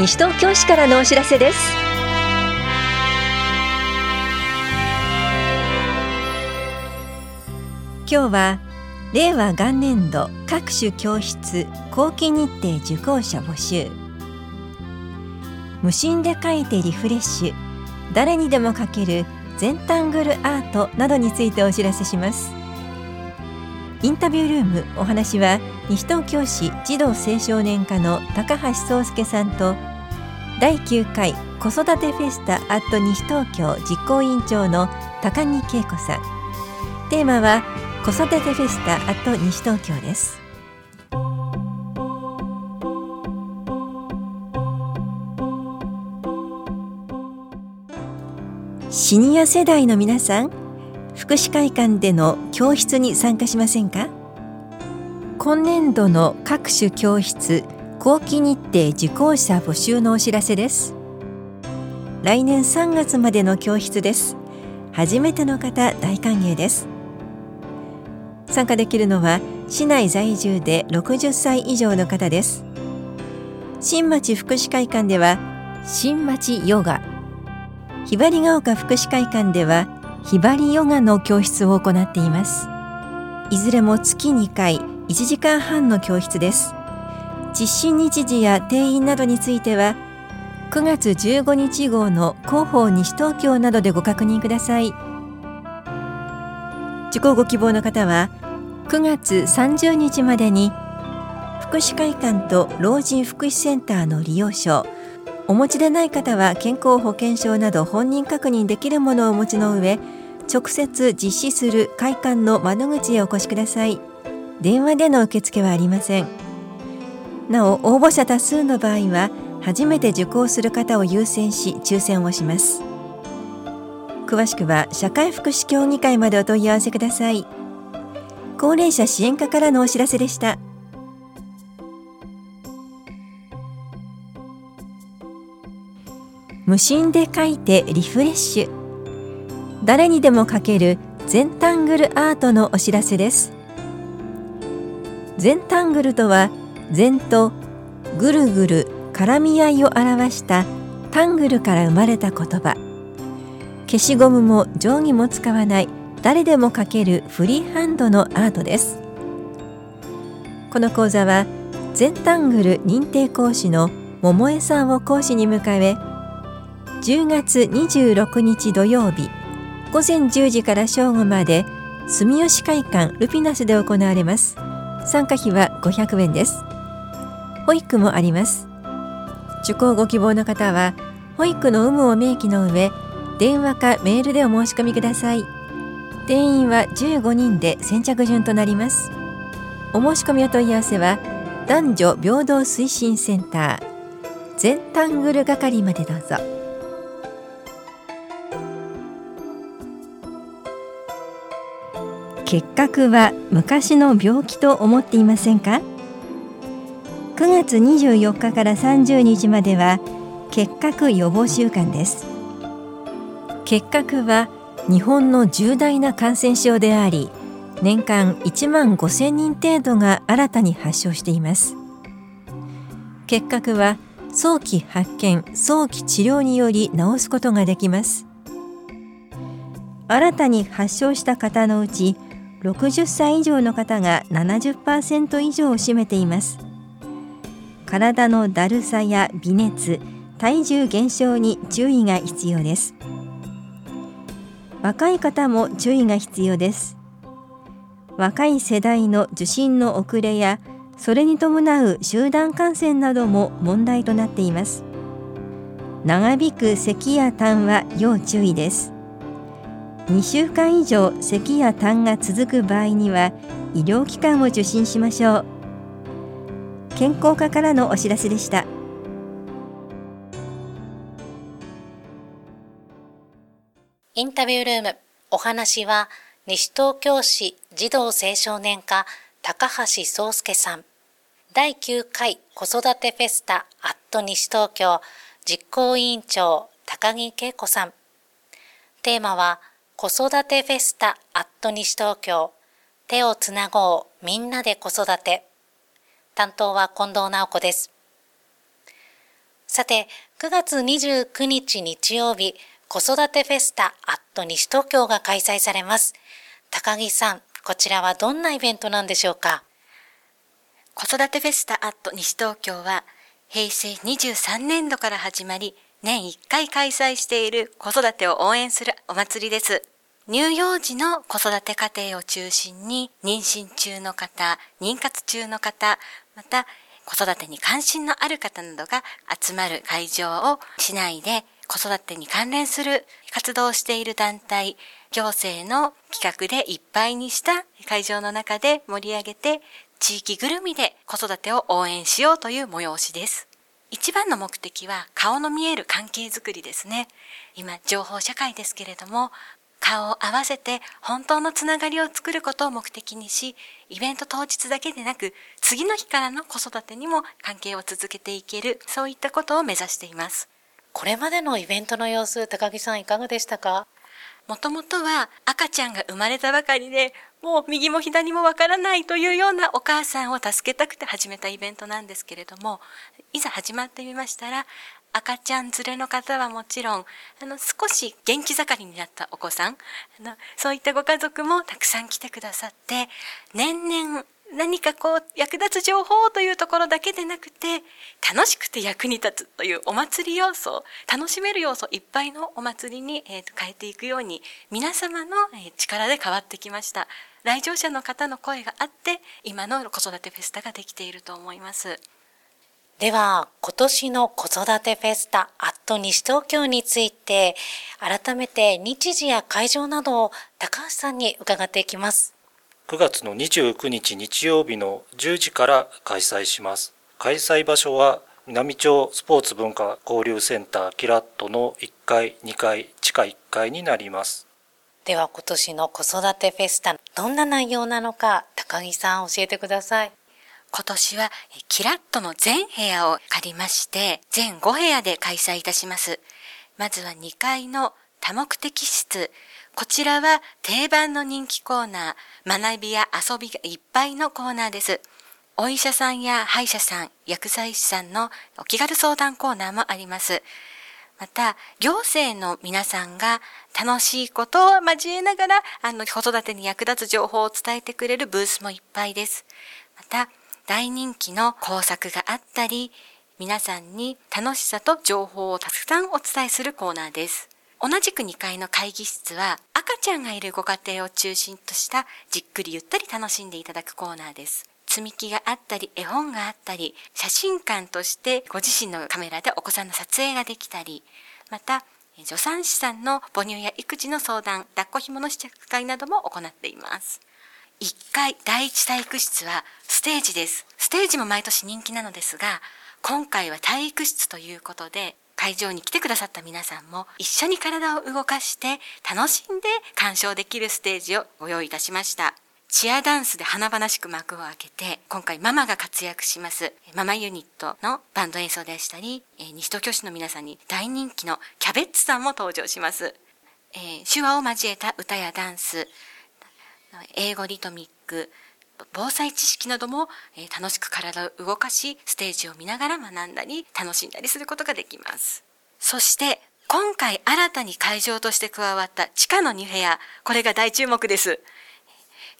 西東京市からのお知らせです。今日は令和元年度各種教室後期日程受講者募集。無心で書いてリフレッシュ。誰にでも書ける全タングルアートなどについてお知らせします。インタビュールームお話は西東京市児童青少年課の高橋壮介さんと第9回子育てフェスタアット西東京実行委員長の高木恵子さん。テーマは子育てフェスタアット西東京です。シニア世代の皆さん福祉会館での教室に参加しませんか？今年度の各種教室後期日程受講者募集のお知らせです。来年3月までの教室です。初めての方大歓迎です。参加できるのは市内在住で60歳以上の方です。新町福祉会館では新町ヨガ。ひばりが丘福祉会館ではひばりヨガの教室を行っています。いずれも月2回1時間半の教室です。実施日時や定員などについては9月15日号の広報西東京などでご確認ください。受講ご希望の方は9月30日までに福祉会館と老人福祉センターの利用証お持ちでない方は健康保険証など本人確認できるものをお持ちの上直接実施する会館の窓口へお越しください。電話での受付はありません。なお応募者多数の場合は初めて受講する方を優先し抽選をします。詳しくは社会福祉協議会までお問い合わせください。高齢者支援課からのお知らせでした。無心で書いてリフレッシュ。誰にでも書ける全タングルアートのお知らせです。全タングルとは全とぐるぐる絡み合いを表したタングルから生まれた言葉。消しゴムも定規も使わない。誰でも書けるフリーハンドのアートです。この講座は全タングル認定講師の桃江さんを講師に迎え10月26日土曜日午前10時から正午まで住吉会館ルピナスで行われます。参加費は500円です。保育もあります。受講ご希望の方は保育の有無を明記の上電話かメールでお申し込みください。定員は15人で先着順となります。お申し込みお問い合わせは男女平等推進センター全タングル係までどうぞ。結核は昔の病気と思っていませんか？9月24日から30日までは結核予防週間です。結核は日本の重大な感染症であり年間1万5000人程度が新たに発症しています。結核は早期発見早期治療により治すことができます。新たに発症した方のうち60歳以上の方が70%以上を占めています。体のだるさや微熱体重減少に注意が必要です。若い方も注意が必要です。若い世代の受診の遅れやそれに伴う集団感染なども問題となっています。長引く咳や痰は要注意です。2週間以上咳や痰が続く場合には医療機関を受診しましょう。健康課からのお知らせでした。インタビュールームお話は西東京市児童青少年課高橋壮介さん。第9回子育てフェスタアット西東京実行委員長高木恵子さん。テーマは子育てフェスタアット西東京。手をつなごうみんなで子育て。担当は近藤直子ですさて、9月29日日曜日、子育てフェスタアット西東京が開催されます。高木さん、こちらはどんなイベントなんでしょうか？子育てフェスタアット西東京は、平成23年度から始まり、年1回開催している子育てを応援するお祭りです。乳幼児の子育て家庭を中心に、妊娠中の方、妊活中の方、また子育てに関心のある方などが集まる会場を市内で子育てに関連する活動をしている団体、行政の企画でいっぱいにした会場の中で盛り上げて、地域ぐるみで子育てを応援しようという催しです。一番の目的は顔の見える関係づくりですね。今、情報社会ですけれども、顔を合わせて本当のつながりを作ることを目的にし、イベント当日だけでなく、次の日からの子育てにも関係を続けていける、そういったことを目指しています。これまでのイベントの様子、高木さんいかがでしたか？もともとは赤ちゃんが生まれたばかりで、もう右も左もわからないというようなお母さんを助けたくて始めたイベントなんですけれども、いざ始まってみましたら、赤ちゃん連れの方はもちろん、あの、少し元気盛りになったお子さん、あの、そういったご家族もたくさん来てくださって、年々何かこう役立つ情報というところだけでなくて楽しくて役に立つというお祭り要素楽しめる要素いっぱいのお祭りに、えー、と変えていくように皆様の、力で変わってきました。来場者の方の声があって今の子育てフェスタができていると思います。では、今年の子育てフェスタ、アット西東京について、改めて日時や会場などを高橋さんに伺っていきます。9月の29日日曜日の10時から開催します。開催場所は南町スポーツ文化交流センターキラットの1階、2階、地下1階になります。では今年の子育てフェスタ、どんな内容なのか、高木さん教えてください。今年はキラットの全部屋を借りまして、全5部屋で開催いたします。まずは2階の多目的室。こちらは定番の人気コーナー、学びや遊びがいっぱいのコーナーです。お医者さんや歯医者さん、薬剤師さんのお気軽相談コーナーもあります。また、行政の皆さんが楽しいことを交えながら、あの、子育てに役立つ情報を伝えてくれるブースもいっぱいです。また、大人気の工作があったり、皆さんに楽しさと情報をたくさんお伝えするコーナーです。同じく2階の会議室は赤ちゃんがいるご家庭を中心としたじっくりゆったり楽しんでいただくコーナーです。積み木があったり、絵本があったり、写真館としてご自身のカメラでお子さんの撮影ができたり、また、助産師さんの母乳や育児の相談、抱っこ紐の試着会なども行っています。1階第一体育室はステージです。ステージも毎年人気なのですが、今回は体育室ということで、会場に来てくださった皆さんも一緒に体を動かして楽しんで鑑賞できるステージをご用意いたしました。チアダンスで華々しく幕を開けて、今回ママが活躍します。ママユニットのバンド演奏でしたり、西東京市の皆さんに大人気のキャベッツさんも登場します。えー、手話を交えた歌やダンス、英語リトミック、防災知識なども、え、楽しく体を動かし、ステージを見ながら学んだり、楽しんだりすることができます。そして、今回新たに会場として加わった地下の2部屋、これが大注目です。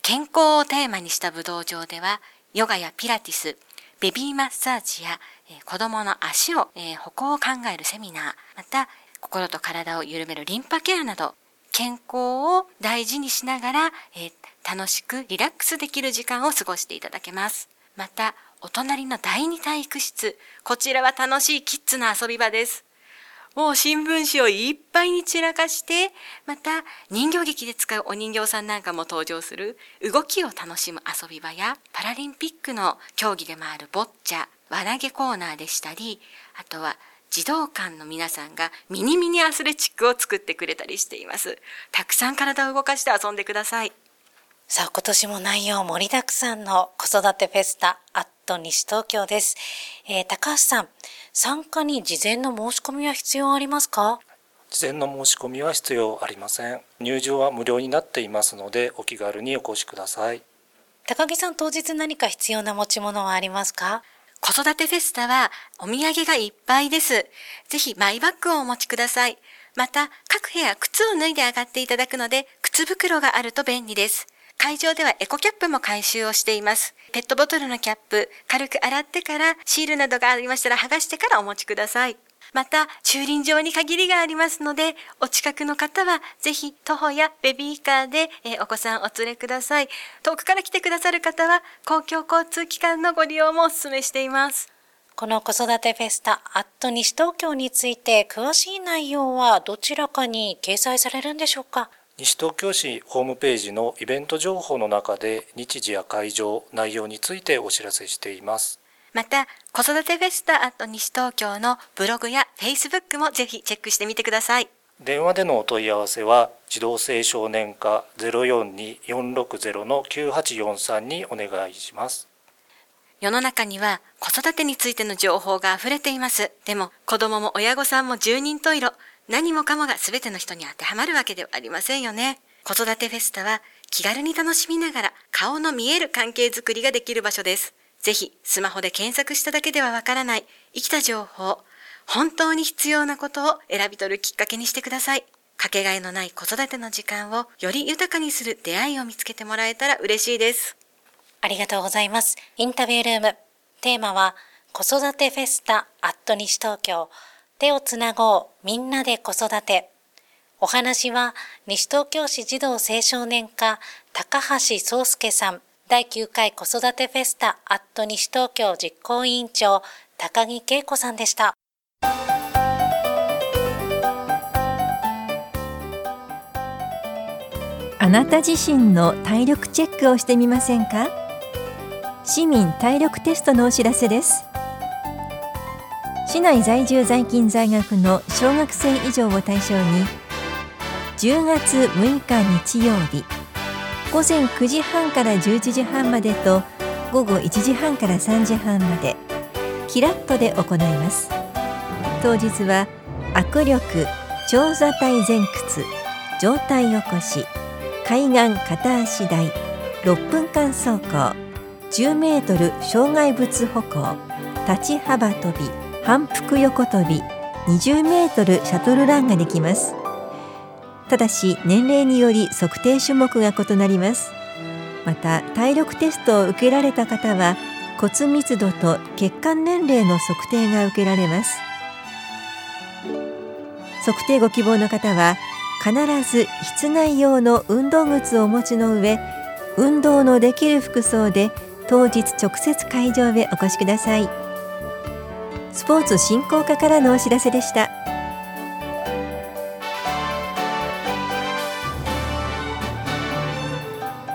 健康をテーマにした武道場では、ヨガやピラティス、ベビーマッサージや、えー、子供の足を、え、歩行を考えるセミナー、また、心と体を緩めるリンパケアなど、健康を大事にしながら、えー、楽しくリラックスできる時間を過ごしていただけます。また、お隣の第二体育室。こちらは楽しいキッズの遊び場です。もう新聞紙をいっぱいに散らかして、また人形劇で使うお人形さんなんかも登場する動きを楽しむ遊び場やパラリンピックの競技でもあるボッチャ、輪投げコーナーでしたり、あとは児童館の皆さんがミニミニアスレチックを作ってくれたりしています。たくさん体を動かして遊んでください。さあ、今年も内容盛りだくさんの子育てフェスタ、アット西東京です。えー、高橋さん、参加に事前の申し込みは必要ありますか？事前の申し込みは必要ありません。入場は無料になっていますので、お気軽にお越しください。高木さん、当日何か必要な持ち物はありますか？子育てフェスタはお土産がいっぱいです。ぜひマイバッグをお持ちください。また、各部屋靴を脱いで上がっていただくので、靴袋があると便利です。会場ではエコキャップも回収をしています。ペットボトルのキャップ、軽く洗ってからシールなどがありましたら剥がしてからお持ちください。また、駐輪場に限りがありますので、お近くの方は、ぜひ、徒歩やベビーカーで、えー、お子さんお連れください。遠くから来てくださる方は、公共交通機関のご利用もお勧めしています。この子育てフェスタ、アット西東京について、詳しい内容はどちらかに掲載されるんでしょうか？西東京市ホームページのイベント情報の中で日時や会場、内容についてお知らせしています。また、子育てフェスタアット西東京のブログやフェイスブックもぜひチェックしてみてください。電話でのお問い合わせは、児童青少年課042-460-9843にお願いします。世の中には子育てについての情報が溢れています。でも子供も親御さんも十人十色、何もかもが全ての人に当てはまるわけではありませんよね。子育てフェスタは気軽に楽しみながら顔の見える関係づくりができる場所です。ぜひスマホで検索しただけではわからない生きた情報、本当に必要なことを選び取るきっかけにしてください。かけがえのない子育ての時間をより豊かにする出会いを見つけてもらえたら嬉しいです。ありがとうございます。インタビュールーム。テーマは子育てフェスタアット西東京。手をつなごうみんなで子育て。お話は西東京市児童青少年課高橋壮介さん。第9回子育てフェスタアット西東京実行委員長高木恵子さんでした。あなた自身の体力チェックをしてみませんか？市民体力テストのお知らせです市内在住在勤在学の小学生以上を対象に10月6日日曜日午前9時半から11時半までと午後1時半から3時半までキラッとで行います。当日は握力長座体前屈上体起こし海岸片足台6分間走行10メートル障害物歩行立ち幅跳び反復横跳び20メートルシャトルランができます。ただし年齢により測定種目が異なります。また体力テストを受けられた方は骨密度と血管年齢の測定が受けられます。測定ご希望の方は必ず室内用の運動靴をお持ちの上運動のできる服装で当日直接会場へお越しください。スポーツ振興課からのお知らせでした。